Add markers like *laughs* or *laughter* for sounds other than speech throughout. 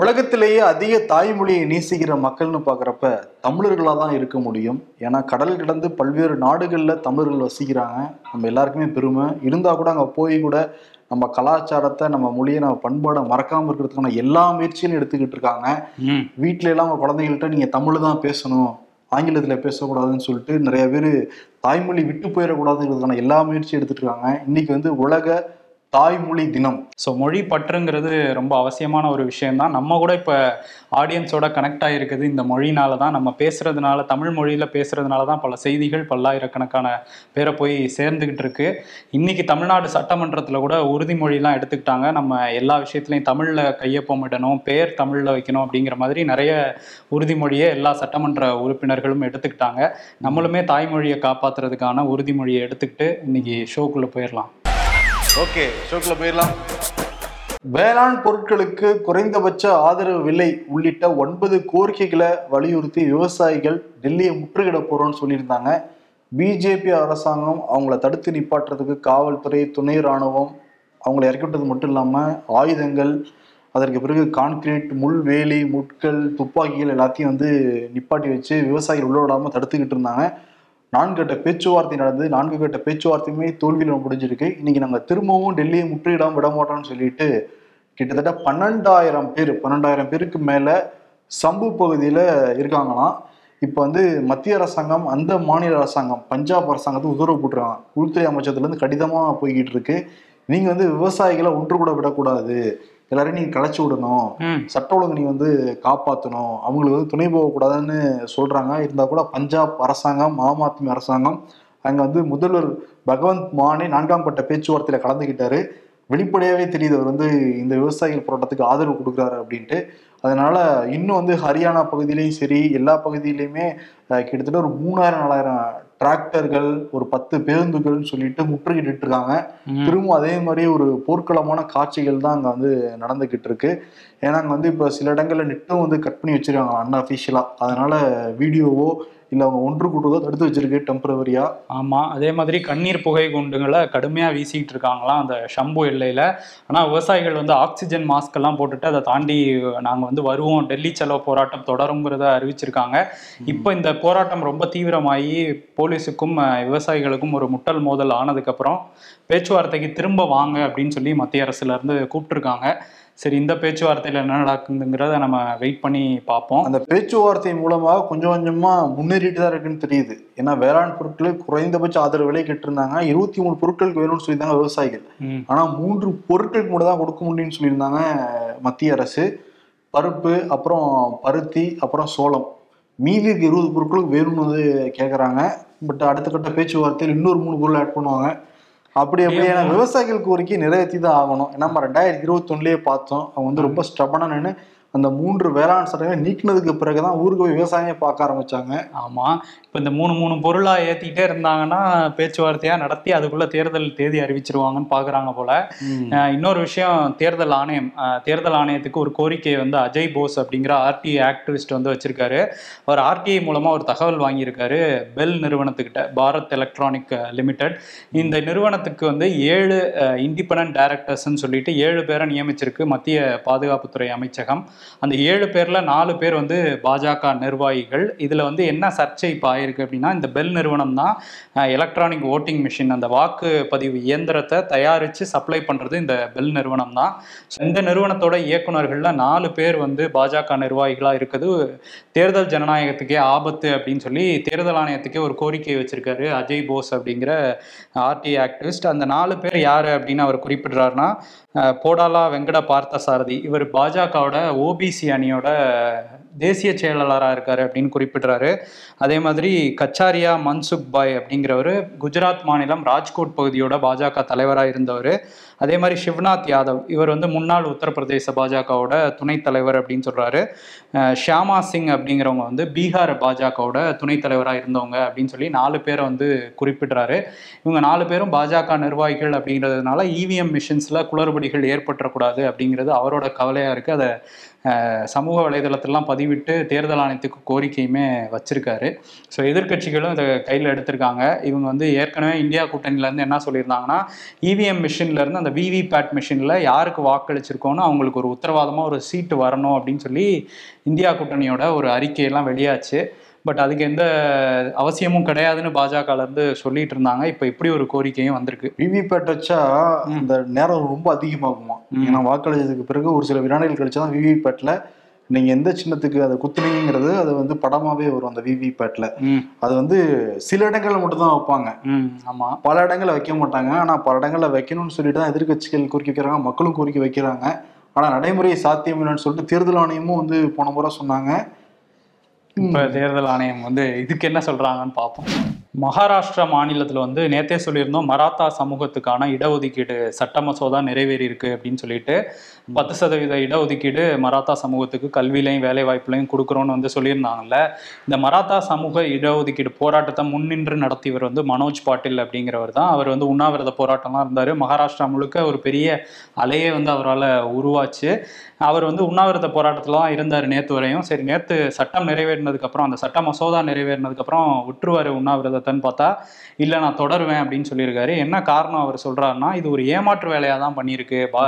உலகத்திலேயே அதிக தாய்மொழியை நேசிக்கிற மக்கள்னு பார்க்குறப்ப தமிழர்களாக தான் இருக்க முடியும். ஏன்னா கடல் கடந்து பல்வேறு நாடுகளில் தமிழர்கள் வசிக்கிறாங்க. நம்ம எல்லாருக்குமே பெருமை. இருந்தால் கூட அங்கே போய் கூட நம்ம கலாச்சாரத்தை நம்ம மொழியை நம்ம பண்பாடை மறக்காமல் இருக்கிறதுக்கான எல்லா முயற்சியும் எடுத்துக்கிட்டு இருக்காங்க. வீட்டில எல்லாம் அவங்க குழந்தைகள்கிட்ட நீங்கள் தமிழ் தான் பேசணும். ஆங்கிலத்தில் பேசக்கூடாதுன்னு சொல்லிட்டு நிறைய பேர் தாய்மொழி விட்டு போயிடக்கூடாதுங்கிறதுக்கான எல்லா முயற்சியும் எடுத்துட்டு இருக்காங்க. இன்னைக்கு வந்து உலக தாய்மொழி தினம். ஸோ மொழி பற்றுங்கிறது ரொம்ப அவசியமான ஒரு விஷயம்தான். நம்ம கூட இப்போ ஆடியன்ஸோட கனெக்ட் ஆகிருக்குது இந்த மொழினால தான் நம்ம பேசுகிறதுனால தமிழ் மொழியில் பேசுகிறதுனால தான் பல செய்திகள் பல்லாயிரக்கணக்கான பேரை போய் சேர்ந்துக்கிட்டு இருக்கு. இன்னைக்கு தமிழ்நாடு சட்டமன்றத்தில் கூட உறுதிமொழிலாம் எடுத்துக்கிட்டாங்க. நம்ம எல்லா விஷயத்துலையும் தமிழில் கையொப்பமிடணும் பேர் தமிழில் வைக்கணும் அப்படிங்கிற மாதிரி நிறைய உறுதிமொழியை எல்லா சட்டமன்ற உறுப்பினர்களும் எடுத்துக்கிட்டாங்க. நம்மளுமே தாய்மொழியை காப்பாற்றுறதுக்கான உறுதிமொழியை எடுத்துக்கிட்டு இன்னைக்கு ஷோக்குள்ளே போயிடலாம். ஓகே ஷோக்கில் போயிடலாம். வேளாண் பொருட்களுக்கு குறைந்தபட்ச ஆதரவு விலை உள்ளிட்ட ஒன்பது கோரிக்கைகளை வலியுறுத்தி விவசாயிகள் டெல்லியை முற்றுகிட போறோம்னு சொல்லியிருந்தாங்க. பிஜேபி அரசாங்கம் அவங்கள தடுத்து நிப்பாட்டுறதுக்கு காவல்துறை துணை ராணுவம் அவங்கள இறக்கி விட்டது மட்டும் இல்லாமல் ஆயுதங்கள் அதற்கு பிறகு கான்கிரீட் முள்வேலி முட்கள் துப்பாக்கிகள் எல்லாத்தையும் வந்து நிப்பாட்டி வச்சு விவசாயிகள் உள்ள விடாமல் தடுத்துக்கிட்டு இருந்தாங்க. நான்கு கட்ட பேச்சுவார்த்தை நடந்து நான்கு கட்ட பேச்சுவார்த்தையுமே தோல்வியில் முடிஞ்சிருக்கு. இன்னைக்கு நாங்கள் திரும்பவும் டெல்லியை முற்றுகிடாம விட மாட்டோம்னு சொல்லிட்டு கிட்டத்தட்ட பன்னெண்டாயிரம் பேர் பன்னெண்டாயிரம் பேருக்கு மேலே சம்பு பகுதியில் இருக்காங்களாம். இப்போ வந்து மத்திய அரசாங்கம் அந்த மாநில அரசாங்கம் பஞ்சாப் அரசாங்கத்துக்கு உத்தரவு போட்டுருக்காங்க. உள்துறை அமைச்சகத்துலேருந்து கடிதமாக போய்கிட்டு இருக்கு. நீங்கள் வந்து விவசாயிகளை ஒன்று கூட விடக்கூடாது. எல்லாரையும் நீங்கள் கலைச்சி விடணும். சட்ட ஒழுங்கு நீ வந்து காப்பாற்றணும் அவங்களுக்கு வந்து துணை போகக்கூடாதுன்னு சொல்றாங்க. இருந்தால் கூட பஞ்சாப் அரசாங்கம் ஆம் ஆத்மி அரசாங்கம் அங்கே வந்து முதல்வர் பகவந்த் மானே நான்காம் கட்ட பேச்சுவார்த்தையில் கலந்துக்கிட்டாரு வெளிப்படையாகவே தெரியுது. அவர் வந்து இந்த விவசாயிகள் போராட்டத்துக்கு ஆதரவு கொடுக்குறாரு அப்படின்ட்டு. அதனால இன்னும் வந்து ஹரியானா பகுதியிலையும் சரி எல்லா பகுதியிலையுமே கிட்டத்தட்ட ஒரு மூணாயிரம் நாலாயிரம் டிராக்டர்கள் ஒரு பத்து பேருந்துகள்னு சொல்லிட்டு முற்றுகிட்டு இருக்காங்க. திரும்ப அதே மாதிரி ஒரு போர்க்களமான காட்சிகள் தான் அங்க வந்து நடந்துகிட்டு இருக்கு. ஏன்னா அங்க வந்து இப்ப சில இடங்கள்ல நெட்டும் வந்து கட் பண்ணி வச்சிருக்காங்க அன்அஃபிஷியலா அதனால வீடியோவோ இல்ல அவங்க ஒன்று கூட்டுவதோ தடுத்து வச்சிருக்கு டெம்பரவரியா ஆமா அதே மாதிரி கண்ணீர் புகை குண்டுகளை கடுமையா வீசிட்டு இருக்காங்களாம் அந்த ஷம்பு எல்லையில. ஆனா விவசாயிகள் வந்து ஆக்சிஜன் மாஸ்க் எல்லாம் போட்டுட்டு அதை தாண்டி நாங்க வந்து வருவோம். டெல்லி செலவு போராட்டம் தொடருங்கிறத அறிவிச்சிருக்காங்க. இப்போ இந்த போராட்டம் ரொம்ப தீவிரமாகி போலீஸுக்கும் விவசாயிகளுக்கும் ஒரு முட்டல் மோதல் ஆனதுக்கப்புறம் பேச்சுவார்த்தைக்கு திரும்ப வாங்க அப்படின்னு சொல்லி மத்திய அரசுல இருந்து கூப்பிட்டுருக்காங்க. சரி இந்த பேச்சுவார்த்தையில என்ன நடக்குதுங்கிறத நம்ம வெயிட் பண்ணி பார்ப்போம். அந்த பேச்சுவார்த்தை மூலமாக கொஞ்சம் கொஞ்சமா முன்னேறிட்டு தான் இருக்குன்னு தெரியுது. ஏன்னா வேளாண் பொருட்களுக்கு குறைந்தபட்ச ஆதரவு விலை கேட்டிருந்தாங்க இருபத்தி மூணு பொருட்களுக்கு வேணும்னு சொல்லியிருந்தாங்க விவசாயிகள். ம். ஆனா மூன்று பொருட்களுக்கு மட்டும் தான் கொடுக்க முடியும்னு சொல்லியிருந்தாங்க மத்திய அரசு. பருப்பு அப்புறம் பருத்தி அப்புறம் சோளம். மீதி இருக்க இருபது பொருட்களுக்கு வேணும்னு வந்து கேட்குறாங்க பட் அடுத்த கட்ட பேச்சுவார்த்தையில் இன்னொரு மூணு பொருள் ஆட் பண்ணுவாங்க. அப்படி அப்படியே ஏன்னா விவசாயிகள் கோரிக்கை நிறைவேற்றி தான் ஆகணும். ஏன்னா நம்ம ரெண்டாயிரத்தி இருபத்தொன்னுலேயே பார்த்தோம் அவங்க வந்து ரொம்ப ஸ்டபனாக நின்று அந்த மூன்று வேளாண் சட்டங்களை நீக்கினதுக்கு பிறகுதான் ஊருக்கு போய் விவசாயமே பார்க்க ஆரம்பிச்சாங்க. ஆமா. இப்போ இந்த மூணு மூணு பொருளா ஏத்திக்கிட்டே இருந்தாங்கன்னா பேச்சுவார்த்தையா நடத்தி அதுக்குள்ள தேர்தல் தேதி அறிவிச்சிருவாங்கன்னு பாக்குறாங்க போல. இன்னொரு விஷயம் தேர்தல் ஆணையம் தேர்தல் ஆணையத்துக்கு ஒரு கோரிக்கையை வந்து அஜய் போஸ் அப்படிங்கிற ஆர்டிஐ ஆக்டிவிஸ்ட் வந்து வச்சிருக்காரு. அவர் ஆர்டிஐ மூலமா ஒரு தகவல் வாங்கியிருக்காரு பெல் நிறுவனத்துக்கிட்ட பாரத் எலக்ட்ரானிக் லிமிடெட். இந்த நிறுவனத்துக்கு வந்து ஏழு இண்டிபெண்ட் டைரக்டர்ஸ்ன்னு சொல்லிட்டு ஏழு பேரை நியமிச்சிருக்கு மத்திய பாதுகாப்புத்துறை அமைச்சகம். அந்த ஏழு பேர்ல நாலு பேர் வந்து பாஜக நிர்வாகிகள். இதில் வந்து என்ன சர்ச்சை இப்போ ஆயிருக்கு அப்படின்னா இந்த பெல் நிறுவனம் தான் எலக்ட்ரானிக் ஓட்டிங் மிஷின் அந்த வாக்குப்பதிவு இயந்திரத்தை தயாரித்து சப்ளை பண்ணுறது இந்த பெல் நிறுவனம் தான். இந்த நிறுவனத்தோட இயக்குனர்களில் நாலு பேர் வந்து பாஜக நிர்வாகிகளாக இருக்குது. தேர்தல் ஜனநாயகத்துக்கே ஆபத்து அப்படின்னு சொல்லி தேர்தல் ஆணையத்துக்கே ஒரு கோரிக்கை வச்சிருக்காரு அஜய் போஸ் அப்படிங்கிற ஆர்டி ஆக்டிவிஸ்ட். அந்த நாலு பேர் யார் அப்படின்னு அவர் குறிப்பிடுறாருன்னா போடாலா வெங்கட பார்த்தசாரதி. இவர் பாஜகவோட ஓ ஓபிசி அணியோட தேசிய செயலாளராக இருக்காரு அப்படின்னு குறிப்பிடுறாரு. அதே மாதிரி கச்சாரியா மன்சுக் பாய் அப்படிங்கிறவர் குஜராத் மாநிலம் ராஜ்கோட் பகுதியோட பாஜக தலைவராக இருந்தவர். அதே மாதிரி சிவ்நாத் யாதவ் இவர் வந்து முன்னாள் உத்தரப்பிரதேச பாஜகவோட துணைத் தலைவர் அப்படின்னு சொல்கிறாரு ஷியாமா சிங் அப்படிங்கிறவங்க வந்து பீகார் பாஜகவோட துணைத் தலைவராக இருந்தவங்க அப்படின்னு சொல்லி நாலு பேரை வந்து குறிப்பிடுறாரு. இவங்க நாலு பேரும் பாஜக நிர்வாகிகள் அப்படிங்கிறதுனால இவிஎம் மிஷின்ஸில் குளறுபடிகள் ஏற்பட்டுறக்கூடாது அப்படிங்கிறது அவரோட கவலையாக இருக்குது அதை சமூக வலைதளத்திலலாம் பதிவிட்டு தேர்தல் ஆணையத்துக்கு கோரிக்கையுமே வச்சிருக்காரு. ஸோ எதிர்க்கட்சிகளும் இதை கையில் எடுத்திருக்காங்க. இவங்க வந்து ஏற்கனவே இந்தியா கூட்டணியிலேருந்து என்ன சொல்லியிருந்தாங்கன்னா இவிஎம் மிஷின்லேருந்து அந்த விவிபேட் மிஷினில் யாருக்கு வாக்களிச்சிருக்கோன்னு அவங்களுக்கு ஒரு உத்தரவாதமாக ஒரு சீட்டு வரணும் அப்படின்னு சொல்லி இந்தியா கூட்டணியோட ஒரு அறிக்கையெல்லாம் வெளியாச்சு. பட் அதுக்கு எந்த அவசியமும் கிடையாதுன்னு பாஜகல இருந்து சொல்லிட்டு இருந்தாங்க. இப்போ இப்படி ஒரு கோரிக்கையும் வந்திருக்கு. விவிபேட் வச்சா இந்த நேரம் ரொம்ப அதிகமாகுமா ஏன்னா வாக்களிச்சதுக்கு பிறகு ஒரு சில வினாடிகள் கழிச்சு தான் விவிபேட்ல நீங்க எந்த சின்னத்துக்கு அதை குத்துனீங்கிறது அது வந்து படமாவே வரும் அந்த விவிபேட்ல ம். அது வந்து சில இடங்கள்ல மட்டும் தான் வைப்பாங்க. ம் ஆமாம் பல இடங்கள்ல வைக்க மாட்டாங்க. ஆனா பல இடங்கள்ல வைக்கணும்னு சொல்லிட்டு தான் எதிர்க்கட்சிகள் கோரிக்கை வைக்கிறாங்க. மக்களும் கோரிக்கை வைக்கிறாங்க. ஆனா நடைமுறை சாத்தியம் இல்லைன்னு சொல்லிட்டு தேர்தல் ஆணையமும் வந்து போன முறை சொன்னாங்க. இப்போ தேர்தல் ஆணையம் வந்து இதுக்கு என்ன சொல்றாங்கன்னு பார்ப்போம். மகாராஷ்டிரா மாநிலத்தில் வந்து நேத்தே சொல்லியிருந்தோம் மராத்தா சமூகத்துக்கான இடஒதுக்கீடு சட்ட மசோதா நிறைவேறி இருக்கு அப்படின்னு சொல்லிட்டு பத்து சதவீத இடஒதுக்கீடு மராத்தா சமூகத்துக்கு கல்வியிலையும் வேலை வாய்ப்புலையும் கொடுக்குறோன்னு வந்து சொல்லியிருந்தாங்கல்ல. இந்த மராத்தா சமூக இடஒதுக்கீடு போராட்டத்தை முன்னின்று நடத்தியவர் வந்து மனோஜ் பாட்டில் அப்படிங்கிறவர் தான். அவர் வந்து உண்ணாவிரத போராட்டம்லாம் இருந்தார். மகாராஷ்டிரா முழுக்க ஒரு பெரிய அலையே வந்து அவரால் உருவாச்சு. அவர் வந்து உண்ணாவிரத போராட்டத்தில் தான் இருந்தார் நேற்று வரையும். சரி நேற்று சட்டம் நிறைவேறினதுக்கப்புறம் அந்த சட்ட மசோதா நிறைவேறினதுக்கப்புறம் விட்டுருவார் உண்ணாவிரத உண்ணாவிரதத்தைன்னு பார்த்தா இல்லை நான் தொடருவேன் அப்படின்னு சொல்லியிருக்காரு. என்ன காரணம் அவர் சொல்றாருன்னா இது ஒரு ஏமாற்று வேலையாக தான் பண்ணியிருக்கு. பா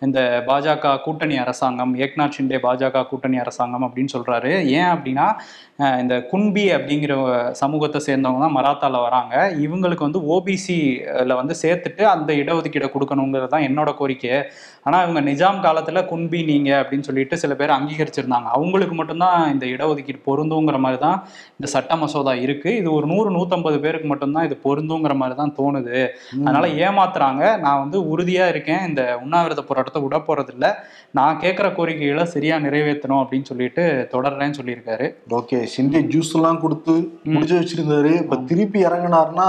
இந்த பாஜக கூட்டணி அரசாங்கம் ஏக்நாத் ஷிண்டே பாஜக கூட்டணி அரசாங்கம் அப்படின்னு சொல்றாரு. ஏன் அப்படின்னா இந்த குன்பி அப்படிங்கிற சமூகத்தை சேர்ந்தவங்க தான் மராத்தால வராங்க. இவங்களுக்கு வந்து ஓபிசியில் வந்து சேர்த்துட்டு அந்த இடஒதுக்கீடை கொடுக்கணுங்கிறது தான் என்னோட கோரிக்கை ஆனால் இவங்க நிஜாம் காலத்தில் குன்பி நீங்கள் அப்படின்னு சொல்லிட்டு சில பேர் அங்கீகரிச்சிருந்தாங்க. அவங்களுக்கு மட்டும்தான் இந்த இடஒதுக்கீடு பொருந்துங்கிற மாதிரி தான் இந்த சட்ட மசோதா இருக்குது இது ஒரு நூறு நூற்றம்பது பேருக்கு மட்டும்தான் இது பொருந்துங்கிற மாதிரி தான் தோணுது. அதனால ஏமாத்துறாங்க. நான் வந்து உறுதியாக இருக்கேன். இந்த உண்ணாவிரத போராட்டத்தை விட போகிறதில்ல நான் கேட்குற கோரிக்கைகளை சரியாக நிறைவேற்றணும் அப்படின்னு சொல்லிட்டு தொடர்றேன்னு சொல்லியிருக்காரு. ஓகே சிந்தி ஜூஸ் எல்லாம் கொடுத்து முடிச்சு வச்சிருந்தாரு. இப்ப திருப்பி இறங்குனாருன்னா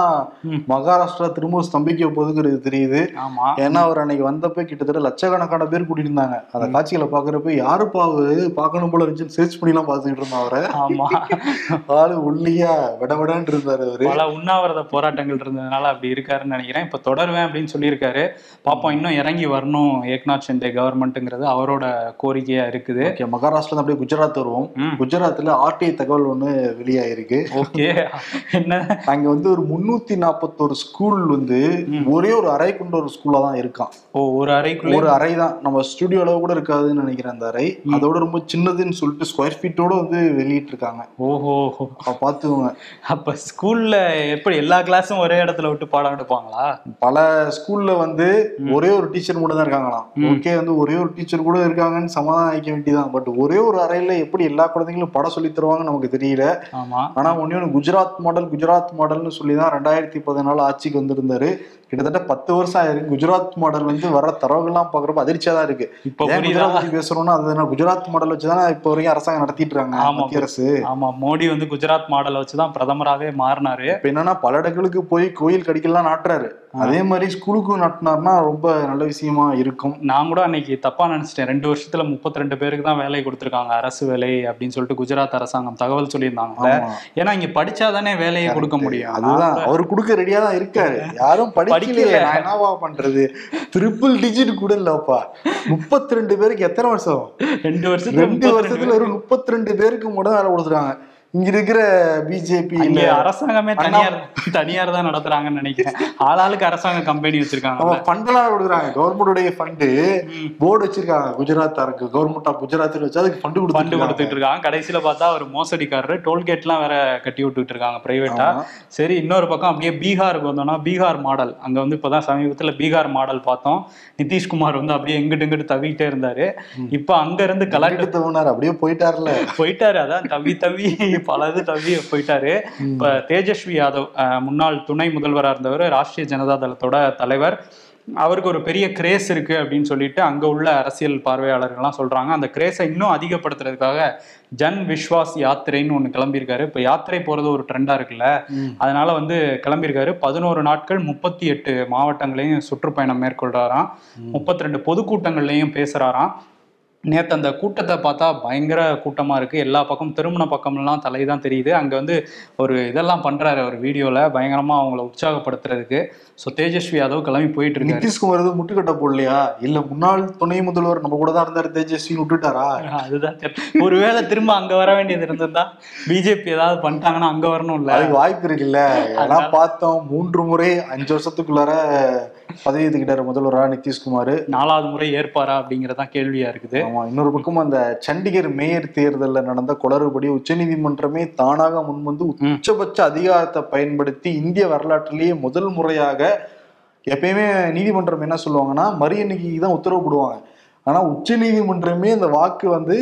ம். மகாராஷ்டிரா திரும்ப ஸ்தம்பிக்க போகுதுங்கிறது தெரியுது. ஆமாம் ஏன்னா அவர் அன்னைக்கு வந்தப்ப கிட்டத்தட்ட லட்சக்கணக்கான பேர் கூட்டிட்டு இருந்தாங்க அந்த காட்சிகளை பாக்குறப்ப யாருப்பா அவரு பார்க்கணும் போல இருந்துச்சு சர்ச் பண்ணி எல்லாம் பாத்துக்கிட்டு இருந்தான் அவரை. ஆமாம் ஆளு ஒல்லியா விடவிடன்னு இருந்தாரு அவரு. பல உண்ணாவிரத போராட்டங்கள் இருந்ததுனால அப்படி இருக்காருன்னு நினைக்கிறேன். இப்போ தொடருவேன் அப்படின்னு சொல்லியிருக்காரு. பாப்போம் இன்னும் இறங்கி வரணும் ஏக்நாத் ஷிண்டே கவர்மெண்ட்டுங்கிறது அவரோட கோரிக்கையா இருக்குது. மகாராஷ்டிரா அப்படியே குஜராத் வருவோம். குஜராத்ல ஆர்டிஐ தகவல் ஒண்ணு வெளியாயிருக்கு. ஓகே என்ன? அங்க வந்து ஒரு முன்னூத்தி நாற்பத்தோரு ஸ்கூல் வந்து ஒரே ஒரு அறை கொண்ட ஒரு ஸ்கூலா தான் இருக்கான். ஓ ஒரு அறைக்குள்ள ஒரு அறை தான். நம்ம ஸ்டுடியோ அளவு கூட இருக்காதுன்னு நினைக்கிறேன் அந்த அறை. அதோட ரொம்ப சின்னதுன்னு சொல்லிட்டு ஸ்கொயர் ஃபீட்டோட வந்து வெளியிட்டு இருக்காங்க ஓஹோ. அப்ப பாத்துக்கோங்க. அப்ப ஸ்கூல்ல எப்படி எல்லா கிளாஸும் ஒரே இடத்துல விட்டு பாடம் எடுப்பாங்களா? பல ஸ்கூல்ல வந்து ஒரே ஒரு டீச்சர் மட்டும் தான் இருக்காங்களாம். ஓகே வந்து ஒரே ஒரு டீச்சர் கூட இருக்காங்கன்னு சமாதானம் ஆயிக்க வேண்டியதான் பட் ஒரே ஒரு அறையில எப்படி எல்லா குழந்தைங்களும் படம் சொல்லி தருவாங்கன்னு நமக்கு தெரியல. ஆமா. ஆனா ஒண்ணு குஜராத் மாடல் குஜராத் மாடல்னு சொல்லி தான் ரெண்டாயிரத்தி பதினாலு ஆட்சிக்கு வந்திருந்தாரு. கிட்டத்தட்ட பத்து வருஷம் ஆயிருக்கு. குஜராத் மாடல் வந்து வர தரவுகள்லாம் பாக்குறப்ப அதிர்ச்சியா தான் இருக்கு. இப்ப குஜராத் பத்தி பேசுறோம்னா அது என்ன குஜராத் மாடல் வச்சுதானே இப்போ வரைக்கும் அரசாங்கம் நடத்திட்டு இருக்காங்க. மத்திய அரசு. ஆமா மோடி வந்து குஜராத் மாடலை வச்சுதான் பிரதமராவே மாறினாரு. இப்ப என்னன்னா பல இடங்களுக்கு போய் கோயில் கடிக்கலாம் நாட்டுறாரு. அதே மாதிரி ஸ்கூலுக்கும் நாட்டினார்னா ரொம்ப நல்ல விஷயமா இருக்கும். நான் கூட அன்னைக்கு தப்பா நினைச்சிட்டேன். ரெண்டு வருஷத்துல முப்பத்தி ரெண்டு பேருக்கு தான் வேலை கொடுத்துருக்காங்க. அரசு வேலை அப்படின்னு சொல்லிட்டு குஜராத் அரசாங்கம் தகவல் சொல்லியிருந்தாங்கல்ல. ஆமா. ஏன்னா இங்க படிச்சாதானே வேலையை கொடுக்க முடியும். அதுதான். அவர் கொடுக்க ரெடியா தான் இருக்காரு. யாரும் படிக்கலையே. நான் என்னவா பண்றது? ட்ரிபிள் டிஜிட் கூட இல்லப்பா. முப்பத்தி ரெண்டு பேருக்கு எத்தனை வருஷம்? ரெண்டு வருஷத்துல ரெண்டு வருஷத்துல ஒரு முப்பத்தி ரெண்டு பேருக்கு மட்டும் வேலை கொடுத்துருக்காங்க இங்க இருக்கிற பிஜேபி இங்க அரசாங்கமே தனியார் தனியார் தான் நடத்துறாங்கன்னு நினைக்கிறேன். ஆளாளுக்கு அரசாங்க கம்பெனி வச்சிருக்காங்க. அவன் ஃபண்டெல்லாம் கொடுக்குறாங்க. கவர்மெண்டுடைய ஃபண்டு போர்டு வச்சிருக்காங்க. குஜராத் அரங்கு கவர்மெண்ட் ஆஃப் குஜராத் வச்சு அதுக்கு ஃபண்டு ஃபண்டு கொடுத்து கொடுத்துட்டு இருக்காங்க. கடைசியில பார்த்தா அவர் மோசடிக்காரரு டோல்கேட்லாம் வேற கட்டி விட்டுட்டு இருக்காங்க பிரைவேட்டா சரி இன்னொரு பக்கம் அப்படியே பீகாருக்கு வந்தோம்னா பீகார் மாடல். அங்க வந்து இப்பதான் சமீபத்துல பீகார் மாடல் பார்த்தோம். நிதிஷ்குமார் வந்து அப்படியே எங்கிட்டு இங்கிட்டு தவிக்கிட்டே இருந்தாரு. இப்ப அங்க இருந்து கலாட்டு தவனார் அப்படியே போயிட்டார்ல. போயிட்டாரு அதான் தவி தவி பல இது தவி போயிட்டாரு இப்ப தேஜஸ்வி யாதவ் முன்னாள் துணை முதல்வரா இருந்தவர் ராஷ்டிரிய ஜனதா தளத்தோட தலைவர். அவருக்கு ஒரு பெரிய கிரேஸ் இருக்கு அப்படின்னு சொல்லிட்டு அங்க உள்ள அரசியல் பார்வையாளர்கள்லாம் சொல்றாங்க. அந்த கிரேஸை இன்னும் அதிகப்படுத்துறதுக்காக ஜன் விஸ்வாஸ் யாத்திரைன்னு ஒண்ணு கிளம்பியிருக்காரு. இப்ப யாத்திரை போறது ஒரு ட்ரெண்டா இருக்குல்ல? அதனால வந்து கிளம்பியிருக்காரு. பதினோரு நாட்கள் முப்பத்தி எட்டு மாவட்டங்களையும் சுற்றுப்பயணம் மேற்கொள்றாராம். முப்பத்தி ரெண்டு பொதுக்கூட்டங்கள்லையும் பேசுறாராம். நேற்று அந்த கூட்டத்தை பார்த்தா பயங்கர கூட்டமாக இருக்குது எல்லா பக்கம் திருமண பக்கம்லாம் தலை தான் தெரியுது. அங்கே வந்து ஒரு இதெல்லாம் பண்ணுறாரு ஒரு வீடியோவில் பயங்கரமாக அவங்கள உற்சாகப்படுத்துறதுக்கு. ஸோ தேஜஸ்வி யாதவ் கிளம்பி போயிட்டு இருக்காரு நிதிஷ்குமார் எதுவும் முட்டுக்கட்ட போடலையா? இல்ல முன்னாள் துணை முதல்வர் நம்ம கூட தான் இருந்தாரு தேஜஸ்வி விட்டுட்டாரா? அதுதான். ஒருவேளை திரும்ப அங்கே வர வேண்டியது இருந்திருந்தா பிஜேபி ஏதாவது பண்ணிட்டாங்கன்னா அங்கே வரணும் இல்லை அதுக்கு வாய்ப்பு இருக்குல்ல. எல்லாம் பார்த்தோம் மூன்று முறை அஞ்சு வருஷத்துக்குள்ளார பதவி ஏத்துக்கிட்டாரு முதல்வரா நிதிஷ்குமார். நாலாவது முறை ஏற்பாரா அப்படிங்கறதான் கேள்வியா இருக்குது. ஆமா இன்னொரு பக்கம் அந்த சண்டிகர் மேயர் தேர்தல்ல நடந்த குளறுபடி உச்சநீதிமன்றமே தானாக முன்வந்து உச்சபட்ச அதிகாரத்தை பயன்படுத்தி இந்திய வரலாற்றிலேயே முதல் முறையாக எப்பயுமே நீதிமன்றம் என்ன சொல்லுவாங்கன்னா மறு எண்ணிக்கைக்கு தான் உத்தரவு போடுவாங்க ஆனா உச்ச நீதிமன்றமே அந்த வாக்கு வந்து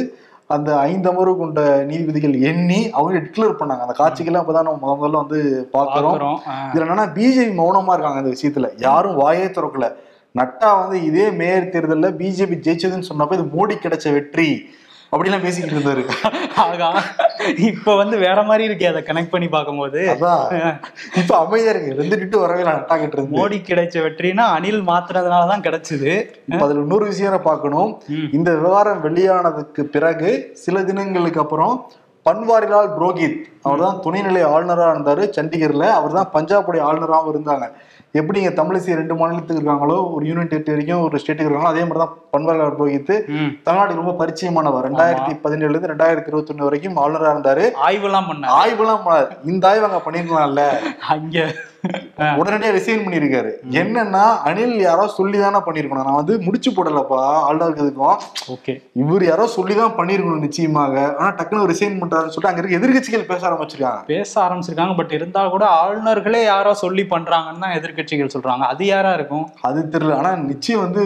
அந்த ஐந்து அமர்வு கொண்ட நீதிபதிகள் எண்ணி அவங்க டிக்ளேர் பண்ணாங்க. அந்த காட்சிகள்லாம் அப்பதான் நம்ம முத முதல்ல வந்து பாக்குறோம். இதுல என்னன்னா பிஜேபி மௌனமா இருக்காங்க இந்த விஷயத்துல. யாரும் வாயே திறக்கல. நட்டா வந்து இதே மேயர் தேர்தல்ல பிஜேபி ஜெயிச்சதுன்னு சொன்னப்ப இது மோடி கிடைச்ச வெற்றி. அப்படிலாம் பேசிக்கிட்டு இருந்தாரு. ஆகா இப்ப வந்து வேற மாதிரி இருக்கே அதை கனெக்ட் பண்ணி பார்க்கும்போது. அதான். இப்ப அமைதியா இருக்கு. டிட்டு வரவே நான் இருந்து. மோடி கிடைச்ச வெற்றினா அனில் மாத்துறதுனாலதான் கிடைச்சது. அதுல இன்னொரு விஷயம் பார்க்கணும். இந்த விவகாரம் வெளியானதுக்கு பிறகு சில தினங்களுக்கு அப்புறம் பன்வாரிலால் புரோஹித் அவர் தான் துணைநிலை ஆளுநரா இருந்தாரு சண்டிகர்ல. அவர் தான் பஞ்சாபுடைய ஆளுநராகவும் இருந்தாங்க. எப்படி இங்க தமிழிசை ரெண்டு மாநிலத்துக்கு இருக்காங்களோ ஒரு யூனியன் டெரிட்டரிக்கும் ஒரு ஸ்டேட்டுக்கு இருக்காங்களோ அதே மாதிரி தான் பன்வாரிலால் புரோஹித் ம். தமிழ்நாடு ரொம்ப பரிச்சயமானவர். ரெண்டாயிரத்தி பதினேழுல இருந்து ரெண்டாயிரத்தி இருபத்தி ஒண்ணு வரைக்கும் ஆளுநரா இருந்தாரு. ஆய்வெல்லாம் பண்ண ஆய்வுலாம் பண்ணாரு. இந்த ஆய்வு அங்க பண்ணிருக்கலாம்ல அங்க. உடனடியா ரிசைன் பண்ணிருக்காரு என்னன்னா அனில் யாரோ சொல்லி தானே பண்ணிருக்கணும் நான் வந்து முடிச்சு போடலப்பா ஆளுநருக்கு இதுக்கும். ஓகே. இவர் யாரோ சொல்லி தான் பண்ணிருக்கணும் நிச்சயமாக. ஆனா டக்குனு ரிசைன் பண்றாருன்னு சொல்லிட்டு அங்க இருக்க எதிர்கட்சிகள் பேச ஆரம்பிச்சிருக்காங்க. பேச ஆரம்பிச்சிருக்காங்க. பட் இருந்தா கூட ஆளுநர்களே யாரோ சொல்லி பண்றாங்கன்னு தான் எதிர்க்கட்சிகள் சொல்றாங்க. அது யாரா இருக்கும்? அது தெரியல. ஆனா நிச்சயம் வந்து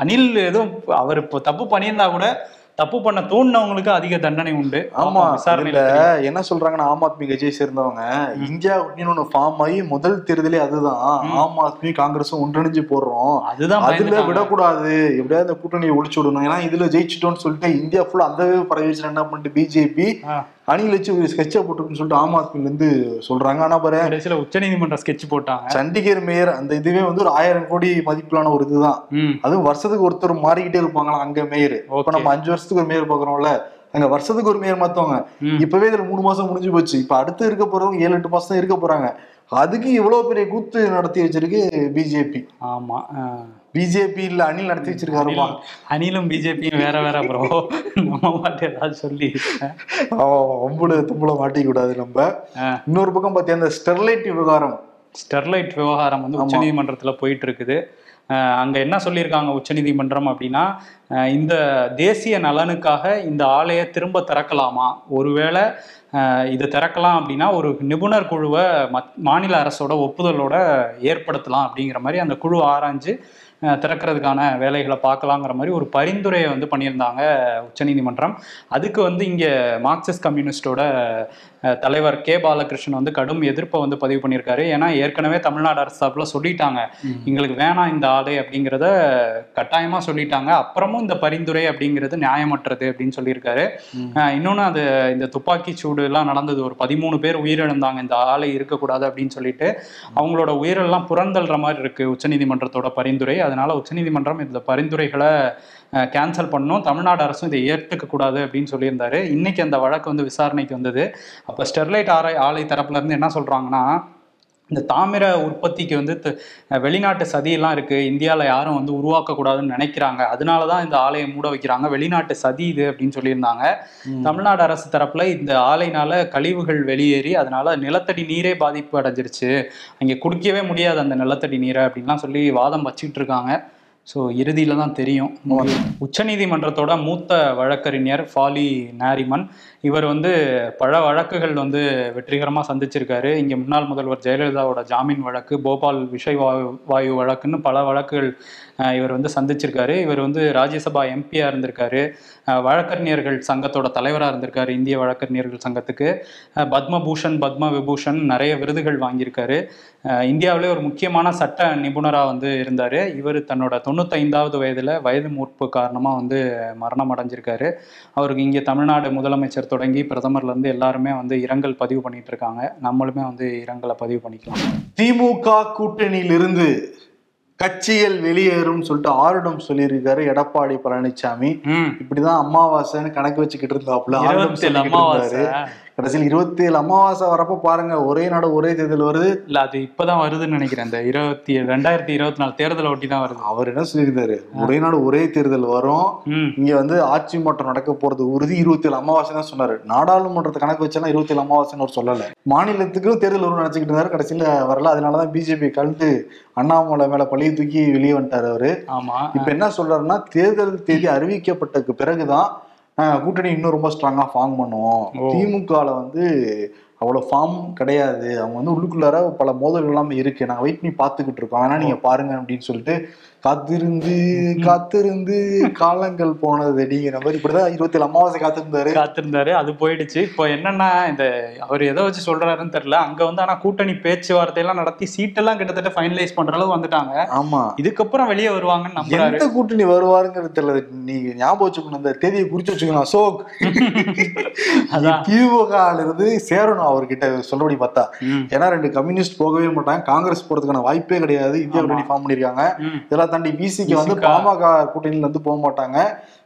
அனில் எதுவும் அவர் இப்போ தப்பு பண்ணியிருந்தா கூட தப்பு பண்ண தூண்டினவங்களுக்கு அதிக தண்டனை உண்டு. ஆமா விசாரணையில. என்ன சொல்றாங்கன்னா ஆம் ஆத்மி கட்சியை சேர்ந்தவங்க. இந்தியா ஒன்னு ஃபார்ம் ஆகி முதல் தேர்தலே அதுதான். ஆம் ஆத்மி காங்கிரஸும் ஒன்றிணைஞ்சு போடுறோம். அதுதான் அதுல. விடக்கூடாது. எப்படியாவது இந்த கூட்டணியை ஒழிச்சு விடணும். ஏன்னா இதுல ஜெயிச்சிட்டோம்னு சொல்லிட்டு இந்தியா ஃபுல்லா அந்த பரவி என்ன பண்ணிட்டு பிஜேபி. அணில் வச்சு ஒரு ஸ்கெட்சை போட்டுருக்குன்னு சொல்லிட்டு ஆம் ஆத்மில இருந்து சொல்றாங்க. ஆனா பாரு கடைசியில உச்சநீதிமன்ற ஸ்கெட்ச் போட்டாங்க. சண்டிகர் மேயர் அந்த இதுவே வந்து ஒரு ஆயிரம் கோடி மதிப்பிலான ஒரு இதுதான். அதுவும் வருஷத்துக்கு ஒருத்தர் மாறிக்கிட்டே இருப்பாங்களா அங்க மேயர்? இப்ப. நம்ம அஞ்சு வருஷத்துக்கு ஒரு மேயர் பாக்குறோம்ல அங்க வருஷத்துக்கு ஒரு மேயர் மாத்துவாங்க. இப்பவே இதுல மூணு மாசம் முடிஞ்சு போச்சு. இப்ப அடுத்து இருக்க போறவங்க ஏழு எட்டு மாசம் தான் இருக்க போறாங்க. அதுக்கு இவ்வளவு பெரிய கூத்து நடத்தி வச்சிருக்கு பிஜேபி. ஆமா. பிஜேபி இல்ல அணில் நடத்தி வச்சிருக்காருமா? அனிலும் பிஜேபியும் வேற வேற ப்ரோ நம்ம மட்டும் ஏதாவது சொல்லி. ஒம்புல தும்புல மாட்டிக்க கூடாது நம்ம. இன்னொரு பக்கம் பாத்தியா அந்த ஸ்டெர்லைட் விவகாரம். ஸ்டெர்லைட் விவகாரம் வந்து உச்சநீதிமன்றத்துல போயிட்டு இருக்குது அங்க என்ன சொல்லியிருக்காங்க உச்சநீதிமன்றம் அப்படின்னா இந்த தேசிய நலனுக்காக இந்த ஆலையை திரும்ப திறக்கலாமா? ஒருவேளை இது திறக்கலாம் அப்படின்னா ஒரு நிபுணர் குழுவை மத் மாநில அரசோட ஒப்புதலோட ஏற்படுத்தலாம் அப்படிங்கிற மாதிரி அந்த குழு ஆராய்ஞ்சு திறக்கிறதுக்கான வேலைகளை பார்க்கலாங்கிற மாதிரி ஒரு பரிந்துரையை வந்து பண்ணியிருந்தாங்க உச்சநீதிமன்றம். அதுக்கு வந்து இங்கே மார்க்சிஸ்ட் கம்யூனிஸ்டோட தலைவர் கே பாலகிருஷ்ணன் வந்து கடும் எதிர்ப்பை வந்து பதிவு பண்ணியிருக்காரு. ஏன்னா ஏற்கனவே தமிழ்நாடு அரசு சார்பில் சொல்லிட்டாங்க. எங்களுக்கு வேணாம் இந்த ஆலை அப்படிங்கிறத கட்டாயமா சொல்லிட்டாங்க. அப்புறமும் இந்த பரிந்துரை அப்படிங்கிறது நியாயமற்றது அப்படின்னு சொல்லியிருக்காரு. அஹ், இன்னொன்னு அது இந்த துப்பாக்கி சூடு எல்லாம் நடந்தது. ஒரு பதிமூணு பேர் உயிரிழந்தாங்க. இந்த ஆலை இருக்கக்கூடாது அப்படின்னு சொல்லிட்டு அவங்களோட உயிரெல்லாம் புறந்தள்ளுற மாதிரி இருக்கு உச்சநீதிமன்றத்தோட பரிந்துரை. அதனால உச்சநீதிமன்றம் இந்த பரிந்துரைகளை கேன்சல் பண்ணணும். தமிழ்நாடு அரசும் இதை ஏற்றுக்க கூடாது அப்படின்னு சொல்லியிருந்தாரு. இன்னைக்கு அந்த வழக்கு வந்து விசாரணைக்கு வந்தது. அப்போ ஸ்டெர்லைட் ஆலை ஆலை தரப்புல இருந்து என்ன சொல்றாங்கன்னா இந்த தாமிர உற்பத்திக்கு வந்து வெளிநாட்டு சதியெல்லாம் இருக்கு. இந்தியாவில் யாரும் வந்து உருவாக்கக்கூடாதுன்னு நினைக்கிறாங்க. அதனால தான் இந்த ஆலையை மூட வைக்கிறாங்க. வெளிநாட்டு சதி இது அப்படின்னு சொல்லியிருந்தாங்க. தமிழ்நாடு அரசு தரப்புல இந்த ஆலைனால கழிவுகள் வெளியேறி அதனால நிலத்தடி நீரே பாதிப்பு அடைஞ்சிருச்சு. அங்கே குடிக்கவே முடியாது அந்த நிலத்தடி நீரை அப்படின்லாம் சொல்லி வாதம் வச்சுக்கிட்டு இருக்காங்க. ஸோ இறுதியில தான் தெரியும். உச்சநீதிமன்றத்தோட மூத்த வழக்கறிஞர் ஃபாலி நாரிமன் இவர் வந்து பல வழக்குகள் வந்து வெற்றிகரமாக சந்திச்சிருக்காரு. இங்கே முன்னாள் முதல்வர் ஜெயலலிதாவோட ஜாமீன் வழக்கு போபால் விஷய வாயு வாயு வழக்குன்னு பல வழக்குகள் இவர் வந்து சந்திச்சிருக்காரு. இவர் வந்து ராஜ்யசபா எம்பியாக இருந்திருக்காரு. வழக்கறிஞர்கள் சங்கத்தோட தலைவராக இருந்திருக்காரு இந்திய வழக்கறிஞர்கள் சங்கத்துக்கு. பத்மபூஷன் பத்ம விபூஷன் நிறைய விருதுகள் வாங்கியிருக்காரு. இந்தியாவிலே ஒரு முக்கியமான சட்ட நிபுணராக வந்து இருந்தார். இவர் தன்னோட தொண்ணூத்தைந்தாவது வயதில் வயது மூர்ப்பு காரணமாக வந்து மரணம் அடைஞ்சிருக்காரு. அவருக்கு இங்கே தமிழ்நாடு முதலமைச்சர் தொடங்கி பிரதமர்லேருந்து எல்லாருமே வந்து இரங்கல் பதிவு பண்ணிட்டு இருக்காங்க. நம்மளுமே வந்து இரங்கலை பதிவு பண்ணிக்கலாம். திமுக கூட்டணியிலிருந்து கட்சிகள் வெளியேறும் சொல்லிட்டு ஆருடம் சொல்லியிருக்காரு எடப்பாடி பழனிசாமி இப்படிதான் அமாவாசைன்னு கணக்கு வச்சுக்கிட்டு இருந்தாப்புல ஆருடம் அமாவாசை. கடைசியில் இருபத்தி ஏழு அமாவாசை வரப்ப பாருங்க ஒரே நாடு ஒரே தேர்தல் வருது. இல்ல அது இப்பதான் வருதுன்னு நினைக்கிறேன். இந்த இருபத்தி ரெண்டாயிரத்தி இருபத்தி நாலு தேர்தலை ஒட்டி தான் வருது. அவர் என்ன சொல்லியிருந்தாரு? ஒரே நாடு ஒரே தேர்தல் வரும். இங்க வந்து ஆட்சி மாற்றம் நடக்க போறது உறுதி இருபத்தி ஏழு அமாவாசை தான் சொன்னாரு. நாடாளுமன்றத்தை கணக்கு வச்சாலும் இருபத்தி ஏழு அமாவாசைன்னு அவர் சொல்லல. மாநிலத்துக்கும் தேர்தல் வரும்னு நினைச்சுக்கிட்டு இருந்தாரு. கடைசியில வரல. அதனாலதான் பிஜேபி கலந்து அண்ணாமலை மேல பழிய தூக்கி வெளியே வந்துட்டாரு அவரு. ஆமா. இப்ப என்ன சொல்றாருன்னா தேர்தல் தேதி அறிவிக்கப்பட்டதுக்கு பிறகுதான் கூட்டணி இன்னும் ரொம்ப ஸ்ட்ராங்கா ஃபார்ம் பண்ணுவோம். ஓ. திமுகல வந்து அவ்வளவு ஃபார்ம் கிடையாது. அவங்க வந்து உள்ளுக்குள்ளார பல மோதல்கள் எல்லாம் இருக்கு. நாங்க வெயிட் பண்ணி பாத்துக்கிட்டு இருக்கோம். வேணா நீங்க பாருங்க அப்படின்னு சொல்லிட்டு காத்திருந்து காத்திருந்து காலங்கள் போனது. அப்படிங்கிற மாதிரி இப்படிதான் இருபத்தி ஏழு அமாவாசை காத்திருந்தாரு. காத்திருந்தாரு. அது போயிடுச்சு. இப்போ என்னன்னா இந்த அவர் எதை வச்சு சொல்றாருன்னு தெரியல. அங்க வந்து ஆனா கூட்டணி பேச்சுவார்த்தை எல்லாம் நடத்தி சீட்டெல்லாம் கிட்டத்தட்ட ஃபைனலைஸ் பண்ற அளவு வந்துட்டாங்க. ஆமா. இதுக்கப்புறம் வெளியே வருவாங்கன்னு நம்புறாரு. எந்த கூட்டணி வருவாருங்கிறது தெரியல. நீங்க ஞாபகம் வச்சுக்கணும். இந்த தேதியை குறிச்சு வச்சுக்கணும் அசோக். அதான். திமுக இருந்து சேரணும் அவர்கிட்ட சொல்லபடி பார்த்தா. ஏன்னா ரெண்டு கம்யூனிஸ்ட் போகவே மாட்டாங்க. காங்கிரஸ் போறதுக்கான வாய்ப்பே கிடையாது. இந்தியா ஃபார்ம் பண்ணிருக்காங்க. இதெல்லாம் தாண்டி பிசிக்கு வந்து? பாமக கூட்டணியில இருந்து போக மாட்டாங்க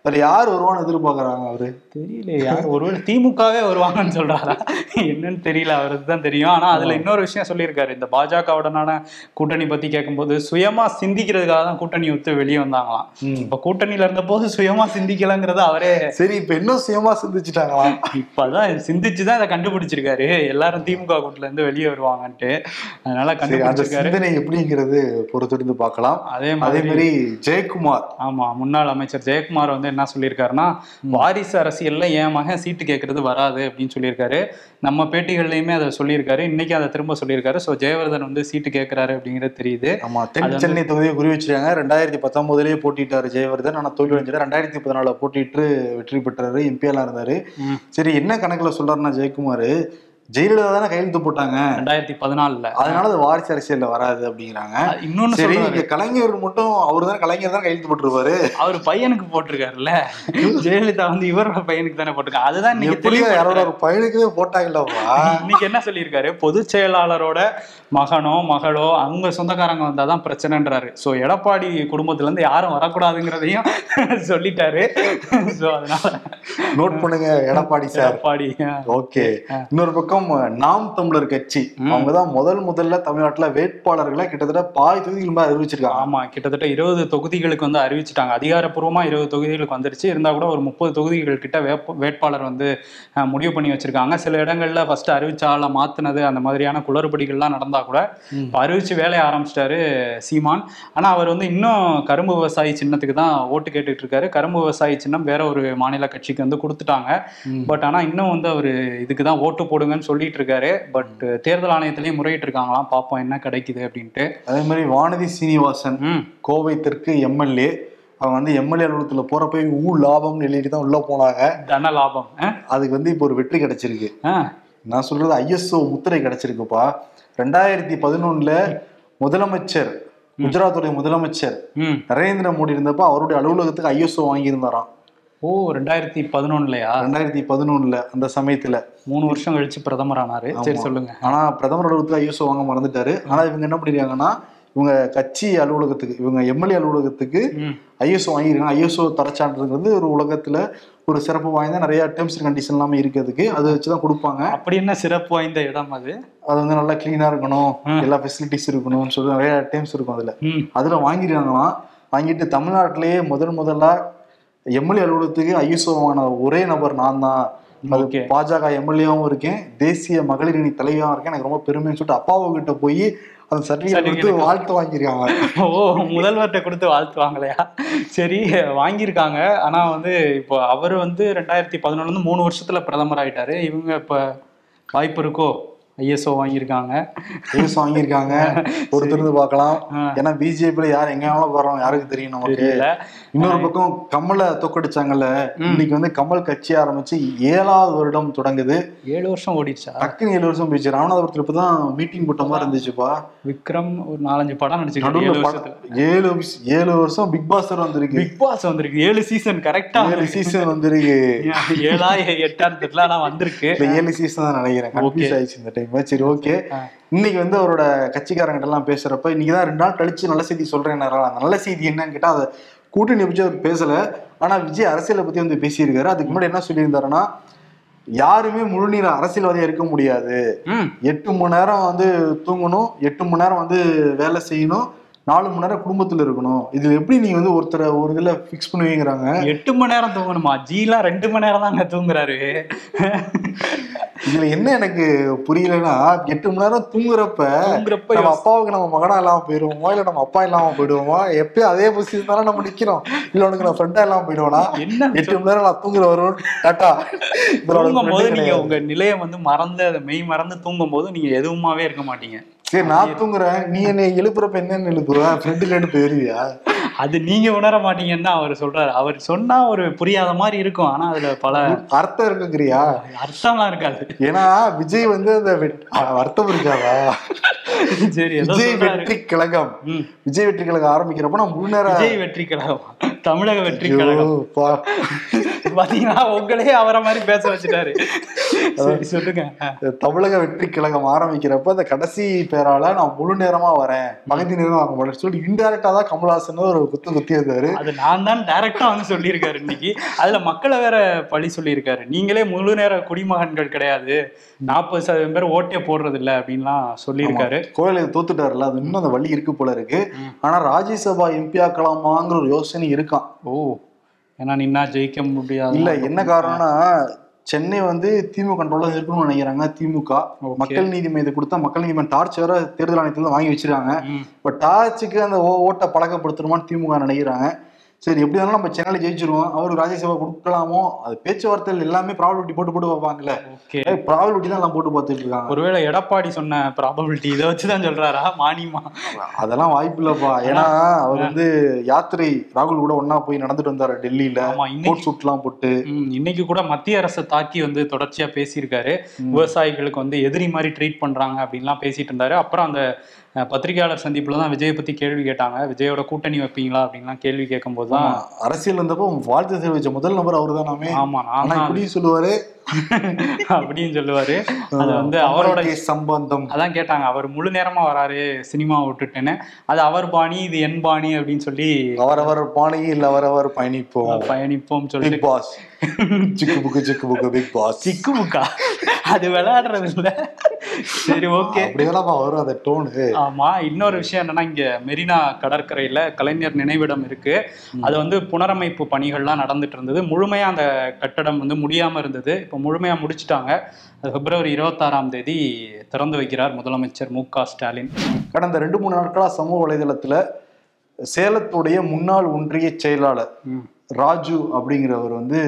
அதுல யார் வருவான்னு எதிர்பார்க்கறாங்க அவரு? தெரியல யார் ஒருவேளை திமுகவே வருவாங்கன்னு சொல்றாரா? என்னன்னு தெரியல அவருக்கு தான் தெரியும். ஆனா அதுல இன்னொரு விஷயம் சொல்லியிருக்காரு. இந்த பாஜகவுடனான கூட்டணி பத்தி கேட்கும்போது சுயமா சிந்திக்கிறதுக்காக தான் கூட்டணி விட்டு வெளியே வந்தாங்களாம். இப்ப கூட்டணியில இருந்த போது சுயமா சிந்திக்கலங்கிறத அவரே சரி இப்ப இன்னும் சுயமா சிந்திச்சுட்டாங்களாம். இப்பதான் சிந்திச்சுதான் இதை கண்டுபிடிச்சிருக்காரு. எல்லாரும் திமுக கூட்டுல இருந்து வெளியே வருவாங்கன்ட்டு. அதனால கண்டுபிடிச்சிருக்காரு. எப்படிங்கிறது பொறுத்திருந்து பார்க்கலாம். அதே அதே மாதிரி ஜெயக்குமார். ஆமா முன்னாள் அமைச்சர் ஜெயக்குமார் வந்து என்ன சொல்லியிருக்காருன்னா வாரிசு அரசியல்ல என் மகன் சீட்டு கேட்கறது வராது அப்படின்னு சொல்லியிருக்காரு. நம்ம பேட்டிகள்லயுமே அதை சொல்லியிருக்காரு. இன்னைக்கு அதை திரும்ப சொல்லியிருக்காரு. ஸோ ஜெயவர்தன் வந்து சீட்டு கேட்கிறாரு அப்படிங்கிறது தெரியுது. ஆமா தென் சென்னை தொகுதியை குறி வச்சிருக்காங்க ரெண்டாயிரத்தி பத்தொன்பதுலயே போட்டிட்டாரு ஜெயவர்தன். ஆனா தோல்வி அடைஞ்சாரு ரெண்டாயிரத்தி பதினாலுல போட்டிட்டு வெற்றி பெற்றாரு. எம்பியெல்லாம் இருந்தாரு. சரி என்ன கணக்குல சொல்றாருன்னா ஜெயக்குமார் ஜெயலலிதா தானே கையெழுத்து போட்டாங்க. ரெண்டாயிரத்தி பதினாலுல. அதனால அது வாரிசு அரசியல்ல வராது அப்படிங்கிறாங்க. இன்னொன்னு சரி இங்க கலைஞர் மட்டும் அவர் தான் கலைஞர் தான் கையெழுத்து போட்டிருப்பாரு. அவர் பையனுக்கு போட்டிருக்காருல்ல. ஜெயலலிதா வந்து இவரோட பையனுக்கு தானே போட்டிருக்காங்க அதுதான் இன்னைக்கு எப்படியோ யாரோட பையனுக்குமே போட்டாங்கல்லப்பா இன்னைக்கு என்ன சொல்லியிருக்காரு? பொதுச் செயலாளரோட மகனோ மகளோ அவங்க சொந்தக்காரங்க வந்தாதான் பிரச்சனைன்றாரு. சோ எடப்பாடி குடும்பத்துல இருந்து யாரும் வரக்கூடாதுங்கிறதையும் சொல்லிட்டாரு. சோ அதனால நோட் பண்ணுங்க எடப்பாடி சார். எடப்பாடி ஓகே. இன்னொரு பக்கம் நாம் தமிழர் கட்சி. அவங்க தான் முதல் முதல்ல தமிழ்நாட்டுல வேட்பாளர்களை கிட்டத்தட்ட பாதி தொகுதிகள் மேல அறிவிச்சிருக்காங்க. ஆமா கிட்டத்தட்ட இருபது தொகுதிகளுக்கு வந்து அறிவிச்சிட்டாங்க. அதிகாரப்பூர்வமா இருபது தொகுதிகளுக்கு வந்துருச்சு. இருந்தா கூட ஒரு முப்பது தொகுதிகள் கிட்ட வேட்பாளர் வந்து முடிவு பண்ணி வச்சிருக்காங்க. சில இடங்கள்ல ஃபர்ஸ்ட் அறிவிச்சால மாத்துனது அந்த மாதிரியான குளறுபடிகள்லாம் நடந்தா கூட அறிவிச்சு வேலையை ஆரம்பிச்சிட்டாரு சீமான். ஆனா அவர் வந்து இன்னும் கரும்பு விவசாயி சின்னத்துக்கு தான் ஓட்டு கேட்டுட்டு இருக்காரு. கரும்பு விவசாயி சின்னம் வேற ஒரு மாநில கட்சிக்கு வந்து கொடுத்துட்டாங்க. பட் ஆனா இன்னும் வந்து அவர் இதுக்கு தான் ஓட்டு போடுங்கன்னு சொல்லிட்டு இருக்காரு. பட் தேர்தல் ஆணையத்திலயும் முறையிட்டு இருக்காங்களாம். பார்ப்போம் என்ன கிடைக்குது அப்படின்ட்டு. அதே மாதிரி வானதி சீனிவாசன் கோவை தெற்கு எம்எல்ஏ. அவங்க வந்து எம்எல்ஏ அலுவலகத்துல போறப்ப ஊ லாபம்னு எழுதிட்டு தான் உள்ள போனாங்க. தன லாபம்? அதுக்கு வந்து இப்போ ஒரு வெற்றி கிடைச்சிருக்கு. நான் சொல்றது ஐஎஸ்ஓ முத்திரை கிடைச்சிருக்குப்பா. ரெண்டாயிரத்தி பதினொன்னுல முதலமைச்சர் குஜராத்துடைய முதலமைச்சர் நரேந்திர மோடி இருந்தப்ப அவருடைய அலுவலகத்துக்கு ஐஎஸ்ஓ வாங்கியிருந்தாராம். ஓ ரெண்டாயிரத்தி பதினொன்னுலயா? ரெண்டாயிரத்தி பதினொன்னுல அந்த சமயத்துல. மூணு வருஷம் கழிச்சு பிரதமர் ஆனாரு. சரி. சொல்லுங்க. ஆனா பிரதமர் அலுவலகத்துல ஐஎஸ்ஓ வாங்க மறந்துட்டாரு. ஆனா இவங்க என்ன பண்ணிருக்காங்கன்னா இவங்க கட்சி அலுவலகத்துக்கு இவங்க எம்எல்ஏ அலுவலகத்துக்கு ஐஎஸ்ஓ வாங்கியிருக்காங்க. ஐஎஸ்ஓ தரச்சான்றுங்கிறது ஒரு உலகத்துல ஒரு சிறப்பு வாய்ந்த நிறைய டேர்ம்ஸ் அண்ட் கண்டிஷன் எல்லாமே இருக்கிறதுக்கு அதை வச்சுதான் கொடுப்பாங்க. அப்படி என்ன சிறப்பு வாய்ந்த இடம் அது? அது வந்து நல்லா கிளீனா இருக்கணும். எல்லா ஃபெசிலிட்டிஸ் இருக்கணும்னு சொல்லி நிறைய டேர்ம்ஸ் இருக்கும் அதுல. அதுல வாங்கிருக்காங்களாம். வாங்கிட்டு தமிழ்நாட்டிலேயே முதல் முதல்ல எம்எல்ஏ அலுவலகத்துக்கு ஐஎஸ்ஓ வாங்கின ஒரே நபர் நான் தான். அது. பாஜக எம்எல்ஏவும் இருக்கேன். தேசிய மகளிர் அணி தலைவியாவும் இருக்கேன். எனக்கு ரொம்ப பெருமைன்னு சொல்லிட்டு அப்பாவு கிட்ட போய் அந்த சர்டிபிகேட் கொடுத்து. வாழ்த்து வாங்கியிருக்காங்க ஓ முதல்வர்கிட்ட கொடுத்து வாழ்த்துவாங்களையா சரி வாங்கியிருக்காங்க. ஆனா வந்து இப்போ அவர் வந்து ரெண்டாயிரத்தி இருந்து மூணு வருஷத்துல பிரதமர் ஆயிட்டாரு. இவங்க இப்ப வாய்ப்பு இருக்கோ? ஐஎஸ்ஓ வாங்கியிருக்காங்க. ஐஎஸ்ஓ வாங்கியிருக்காங்க. பொறுத்திருந்து பார்க்கலாம். ஏன்னா பிஜேபியில யார் எங்க வேணாலும் போறோம் யாருக்கு தெரியும் நமக்கு. இன்னொரு பக்கம் கமலை தோக்கடிச்சாங்கல்ல. இன்னைக்கு வந்து கமல் கட்சி ஆரம்பிச்சு ஏழாவது வருடம் தொடங்குது. ஏழு வருஷம் ஓடிடுச்சா? டக்குன்னு ஏழு வருஷம் போயிடுச்சு. ராமநாதபுரத்துல இப்பதான் மீட்டிங் போட்ட மாதிரி இருந்துச்சுப்பா. விக்ரம் ஒரு நாலஞ்சு படம் நடிச்சிருக்காரு. நடுவுல ஏழு ஏழு வருஷம் பிக் பாஸ் வந்திருக்கு. பிக் பாஸ் வந்திருக்கு. ஏழு சீசன் கரெக்டா ஏழு சீசன் வந்திருக்கு. ஏழா எட்டான்னு தெரியல ஆனா வந்திருக்கு. ஏழு சீசன் தான் நினைக்கிறேன். கன்ஃபியூஸ் ஆயிடுச்சு இந்த டைம் சரி ஓகே. இன்னைக்கு வந்து அவரோட கட்சிக்காரங்கிட்ட எல்லாம் பேசுறப்ப இன்னைக்கு தான் ரெண்டு நாள் கழிச்சு நல்ல செய்தி சொல்றேன் நல்ல செய்தி என்னன்னு கேட்டா அதை கூட்டணி பற்றி அவர் பேசல. ஆனா விஜய் அரசியலை பத்தி வந்து பேசியிருக்காரு. அதுக்கு முன்னாடி என்ன சொல்லியிருந்தாருன்னா யாருமே முழுநீர் அரசியல்வாதியா இருக்க முடியாது. எட்டு மணி நேரம் வந்து தூங்கணும் எட்டு மணி நேரம் வந்து வேலை செய்யணும். நாலு மணி நேரம் குடும்பத்துல இருக்கணும். இதுல எப்படி நீங்க வந்து ஒருத்தரை ஒரு இதுல ஃபிக்ஸ் பண்ணுவீங்கிறாங்க? எட்டு மணி நேரம் தூங்கணுமா? ஜிலாம் ரெண்டு மணி நேரம் தாங்க தூங்குறாரு. இதுல என்ன எனக்கு புரியலன்னா எட்டு மணி நேரம் தூங்குறப்ப தூங்குறப்ப நம்ம அப்பாவுக்கு நம்ம மகனா இல்லாம போயிடுவோமா? இல்ல நம்ம அப்பா இல்லாம போயிடுவோமா? எப்பயும் அதே பொசிஷன் தானே நம்ம நிக்கிறோம். இல்ல உனக்கு நான் ஃப்ரெண்டா இல்லாம போயிடுவேனா? என்ன எட்டு மணி நேரம் நான் தூங்குற வரும் டாட்டா தூங்கும் போது நீங்க. உங்க நிலையை வந்து மறந்து அதை மெய் மறந்து தூங்கும் போது நீங்க எதுவுமாவே இருக்க மாட்டீங்க. சரி நான் தூங்குறேன். நீ என்னை எழுப்புறப்ப என்னன்னு எழுப்புற? ஃப்ரெண்டு கேட்டு போயிருவியா அது நீங்க உணர மாட்டீங்கன்னு அவர் சொல்றாரு. அவர் சொன்னா ஒரு புரியாத மாதிரி இருக்கும். ஆனா அதுல பல அர்த்தம் இருக்குங்கிறியா? அர்த்தம்லாம் இருக்காது. ஏன்னா விஜய் வந்து அந்த அர்த்தம் இருக்காதா? சரி விஜய். வெற்றி கழகம். விஜய் வெற்றி கழகம் ஆரம்பிக்கிறப்ப நான் முழு நேரம் விஜய் வெற்றி கழகம். தமிழக வெற்றி கழகம். பாத்தீங்கன்னா உங்களே அவரை மாதிரி பேச வச்சுட்டாரு. சொல்லுங்க. தமிழக வெற்றி கழகம் ஆரம்பிக்கிறப்ப அந்த கடைசி பேரால நான் முழு நேரமா வரேன். பகுதி நேரம் வாங்க மாட்டேன் சொல்லி இன்டெரக்டா தான் கமல்ஹாசன் ஒரு குத்து குத்தி இருந்தாரு அது நான் தான் டைரக்டா வந்து சொல்லியிருக்காரு இன்னைக்கு. அதுல மக்களை வேற பழி சொல்லியிருக்காரு. நீங்களே முழு நேர குடிமகன்கள் கிடையாது. நாற்பது சதவீதம் பேர் ஓட்டே போடுறது இல்ல அப்படின்லாம் சொல்லியிருக்காரு. கோயிலுக்கு தோத்துட்டாருல அது இன்னும் அந்த வழி இருக்கு போல இருக்கு. ஆனா ராஜ்யசபா எம்பி ஆக்கலாமாங்கிற ஒரு யோசனை இருக்கான் ஓ ஏன்னா நின்னா ஜெயிக்க முடியாது? இல்ல என்ன காரணம்னா சென்னை வந்து திமுக கண்ட்ரோல இருக்கணும்னு நினைக்கிறாங்க திமுக. மக்கள் நீதி மையத்தை கொடுத்தா மக்கள் நீதி மையம் டார்ச் வேற தேர்தல் ஆணையத்துல வாங்கி வச்சிருக்காங்க. இப்ப டார்ச்சுக்கு அந்த ஓ- ஓட்டை பழக்கப்படுத்தணுமான்னு திமுக நினைக்கிறாங்க சரி எப்படி இருந்தாலும் நம்ம சென்னையில ஜெயிச்சிருவோம். அவருக்கு ராஜ்யசபா கொடுக்கலாமோ? அது பேச்சுவார்த்தைகள் எல்லாமே ப்ராபபிலிட்டி போட்டு போட்டு பார்ப்பாங்கல்ல. ப்ராபபிலிட்டி தான் எல்லாம் போட்டு பார்த்துட்டு இருக்காங்க. ஒருவேளை எடப்பாடி சொன்ன ப்ராபபிலிட்டி இதை வச்சுதான் சொல்றாரா? மானியமா அதெல்லாம் வாய்ப்பு இல்லப்பா. ஏன்னா அவர் வந்து யாத்திரை ராகுல் கூட ஒண்ணா போய் நடந்துட்டு வந்தாரு டெல்லியில. கோட் சூட்லாம் போட்டு. இன்னைக்கு கூட மத்திய அரசை தாக்கி வந்து தொடர்ச்சியா பேசியிருக்காரு. விவசாயிகளுக்கு வந்து எதிரி மாதிரி ட்ரீட் பண்றாங்க அப்படின்லாம் பேசிட்டு இருந்தாரு. அப்புறம் அந்த பத்திரிகையாளர் சந்திப்புல தான் விஜயை பத்தி கேள்வி கேட்டாங்க. விஜயோட கூட்டணி வைப்பீங்களா அப்படின்லாம் கேள்வி கேட்கும்போது தான் அரசியல் வந்தப்போ வாழ்த்து தெரிவிச்ச முதல் நபர் அவர் தானாமே. ஆமா ஆனா நான் இப்படியும் சொல்லுவாரு. அப்படின்னு சொல்லுவாரு. அது வந்து அவரோட சம்பந்தம். அதான் கேட்டாங்க. அவர் முழு நேரமா வராரு சினிமா விட்டுட்டுன்னு. அது அவர் பாணி இது என் பாணி அப்படின்னு சொல்லி அவரவர் பாணியில் அவரவர் பயணிப்போம். பயணிப்போம் பிக் பாஸ் சிக்கு புக்கு சிக்கு புக்கு பிக் பாஸ் சிக்கு புக்கா? அது விளையாடுறது இல்ல. சரி ஓகே அப்படிதானப்பா வரும் அந்த டோனு ஆமா இன்னொரு விஷயம் என்னன்னா இங்க மெரினா கடற்கரையில கலைஞர் நினைவிடம் இருக்கு. அது வந்து புனரமைப்பு பணிகள்லாம் நடந்துட்டு இருந்தது. முழுமையா அந்த கட்டடம் வந்து முடியாம இருந்தது. இப்போ முழுமையா முடிச்சிட்டாங்க. அது பிப்ரவரி இருபத்தாறாம் தேதி திறந்து வைக்கிறார் முதலமைச்சர் மு க ஸ்டாலின். கடந்த ரெண்டு மூணு நாட்களா சமூக வலைதளத்துல சேலத்துடைய முன்னாள் ஒன்றிய செயலாளர் ராஜு அப்படிங்கிறவர் வந்து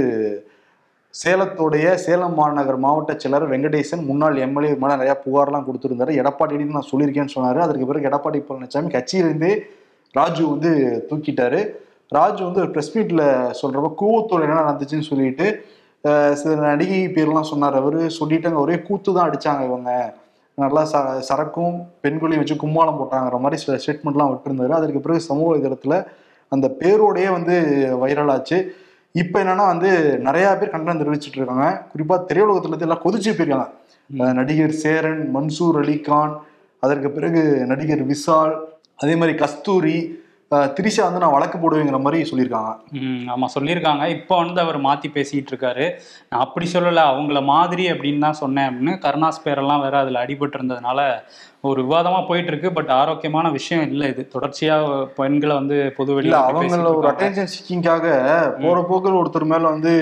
சேலத்துடைய சேலம் மாநகர் மாவட்ட செயலர் வெங்கடேசன் முன்னாள் எம்எல்ஏ மேலே நிறையா புகார்லாம் கொடுத்துருந்தாரு. எடப்பாடின்னு நான் சொல்லியிருக்கேன்னு சொன்னார். அதுக்கு பிறகு எடப்பாடி பழனிசாமி கட்சியிலிருந்தே ராஜு வந்து தூக்கிட்டாரு. ராஜு வந்து ஒரு ப்ரெஸ் மீட்டில் சொல்கிறப்ப கூவத்தூர் என்ன நடந்துச்சுன்னு சொல்லிட்டு சில நடிகை பேர்லாம் சொன்னார். அவர் சொல்லிட்டாங்க ஒரே கூத்து தான் அடிச்சாங்க இவங்க. நல்லா ச சரக்கும் பெண்களையும் வச்சு கும்மாளம் போட்டாங்கிற மாதிரி சில ஸ்டேட்மெண்ட்லாம் விட்டுருந்தாரு. அதற்கு பிறகு சமூக வலைதளத்துல அந்த பேரோடையே வந்து வைரல் ஆச்சு. இப்போ என்னன்னா வந்து நிறைய பேர் கண்டனம் தெரிவிச்சிட்டு இருக்காங்க. குறிப்பா திரையுலகத்துல இருந்து எல்லாம் கொதிச்சு போயிருக்காங்க. நடிகர் சேரன் மன்சூர் அலிகான் அதற்கு பிறகு நடிகர் விஷால் அதே மாதிரி கஸ்தூரி திரிஷா வந்து நான் வழக்கு போடுவேங்கிற மாதிரி சொல்லியிருக்காங்க. ம் ஆமா சொல்லியிருக்காங்க. இப்போ வந்து அவர் மாத்தி பேசிட்டு இருக்காரு. நான் அப்படி சொல்லல அவங்கள மாதிரி அப்படின்னு தான் சொன்னேன் அப்படின்னு. கருணாஸ் பேரெல்லாம் வேற அதுல அடிபட்டு இருந்ததுனால ஒரு விவாதமா போயிட்டு இருக்கு பட் ஆரோக்கியமான விஷயம் இல்லை இது. தொடர்ச்சியா பெண்களை வந்து பொது வெளியில அவங்கள ஒரு அட்டென்ஷன் சீக்கிங்காக போற போக்கில் ஒருத்தர் மேல வந்து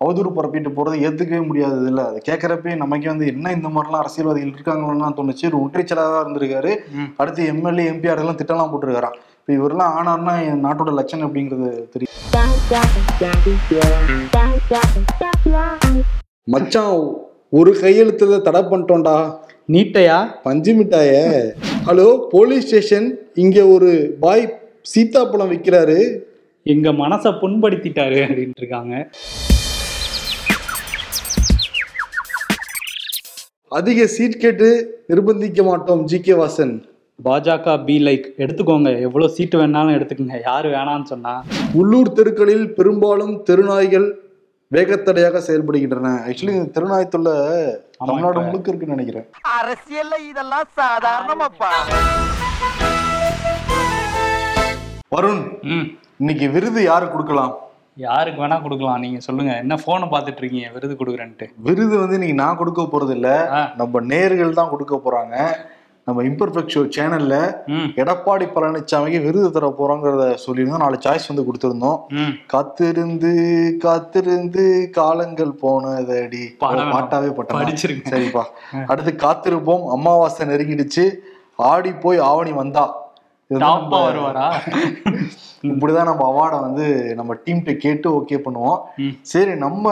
அவதூறு பரப்பிட்டு போறது ஏத்துக்கவே முடியாது இல்ல. அதை கேட்கறப்பே நமக்கே வந்து என்ன இந்த மாதிரிலாம் அரசியல்வாதிகள் இருக்காங்களோன்னு தோணுச்சு. ஒரு ஒன்றிச்சலாக இருந்திருக்காரு. அடுத்து எம்எல்ஏ எம்பிஆர் எல்லாம் திட்டம்லாம் போட்டிருக்காராம். இப்ப இவரெல்லாம் ஆனார்னா என் நாட்டோட லட்சணம் அப்படிங்கிறது தெரியும் மச்சான் ஒரு கையெழுத்துல தடை பண்ணிட்டோம்டா. நீட்டையா? பஞ்சு மிட்டாய. ஹலோ போலீஸ் ஸ்டேஷன் இங்க ஒரு பாய் சீத்தாப்பழம் விற்கிறாரு எங்க மனசை புண்படுத்திட்டாரு அப்படின்ட்டு இருக்காங்க. அதிக சீட் கேட்டு நிர்பந்திக்க மாட்டோம் ஜி கே வாசன். பாஜக பி லைக் எடுத்துக்கோங்க. எவ்வளவு சீட்டு வேணாலும் எடுத்துக்கோங்க. யாரு வேணாம்னு சொன்னா. உள்ளூர் தெருக்களில் பெரும்பாலும் தெருநாய்கள் வேகத்தடையாக செயல்படுகின்றன. ஆக்சுவலி இந்த திருநாய்த்துள்ள ஆமா, தமிழ்நாடு முழுக்க இருக்குன்னு நினைக்கிறேன். அரசியல்ல இதெல்லாம் சாதாரணமாப்பா. வருண் ம். இன்னைக்கு விருது யாரு கொடுக்கலாம்? யாருக்கு வேணா கொடுக்கலாம். நீங்க சொல்லுங்க. என்ன போனை பார்த்துட்டு இருக்கீங்க? விருது கொடுக்குறேன்ட்டு. விருது வந்து இன்னைக்கு நான் கொடுக்க போறது இல்ல. நம்ம நேர்கள் தான் கொடுக்க போறாங்க. நம்ம இம்பர்ஃபெக்ட் ஷோ சேனல்ல எடப்பாடி பழனிசாமிக்கு விருது தர போறோங்கிறத சொல்லியிருந்தோம். நாலு சாய்ஸ் வந்து கொடுத்திருந்தோம். காத்திருந்து காத்திருந்து காலங்கள் போனதடி. பாட்டாவே பட்டா படிச்சிருங்க. சரிப்பா. அடுத்து காத்திருப்போம். அமாவாசை நெருங்கிடுச்சு. ஆடி போய் ஆவணி வந்தா. *laughs* இப்படிதான் நம்ம அவார்டை வந்து நம்ம டீம்கிட்ட கேட்டு ஓகே பண்ணுவோம். சரி நம்ம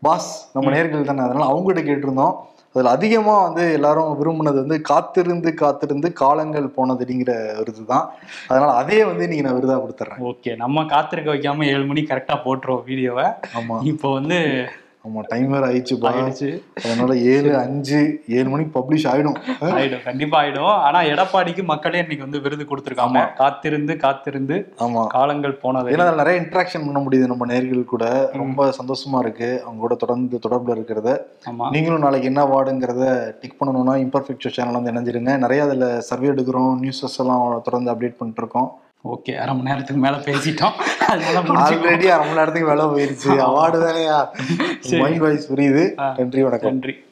பாஸ் நம்ம நேர்கள் தானே. அதனால அவங்ககிட்ட கேட்டிருந்தோம். அதுல அதிகமா வந்து எல்லாரும் விரும்பினது வந்து காத்திருந்து காத்திருந்து காலங்கள் போனதுங்கிற விருது தான் அதனால அதே வந்து நீங்க நான் விருதா கொடுத்துட்றேன். ஓகே நம்ம காத்திருக்க வைக்காம ஏழு மணி கரெக்டா போட்டுருவோம் வீடியோவை ஆமா. இப்போ வந்து ஆமா டைம் வேற ஆயிடுச்சுப்பா ஆயிடுச்சு. அதனால ஏழு அஞ்சு ஏழு மணிக்கு பப்ளிஷ் ஆயிடும். *laughs* ஆயிடும். கண்டிப்பா ஆயிடும். ஆனா எடப்பாடிக்கு மக்களே இன்னைக்கு வந்து விருது கொடுத்துருக்காங்க. காத்திருந்து காத்திருந்து ஆமா. காலங்கள் போனது. ஏன்னா நிறைய இன்ட்ராக்ஷன் பண்ண முடியுது நம்ம நேர்கள் கூட. ரொம்ப சந்தோஷமா இருக்கு. அவங்க கூட தொடர்ந்து தொடர்புல இருக்கிறத. நீங்களும் நாளைக்கு என்ன வார்டுங்கிறத டிக் பண்ணணும்னா இம்பர்ஃபெக்ட் சேனல் வந்து இணைஞ்சிருங்க. நிறைய அதுல சர்வே எடுக்கிறோம். நியூஸஸ் எல்லாம் தொடர்ந்து அப்டேட் பண்ணிட்டு இருக்கோம். ஓகே அரை மணி நேரத்துக்கு மேல பேசிட்டோம். ஆல்ரெடி அரை மணி நேரத்துக்கு வேலை போயிருச்சு. அவார்டு தானையா? மைண்ட் வாய்ஸ் புரியுது. நன்றி வணக்கம். நன்றி.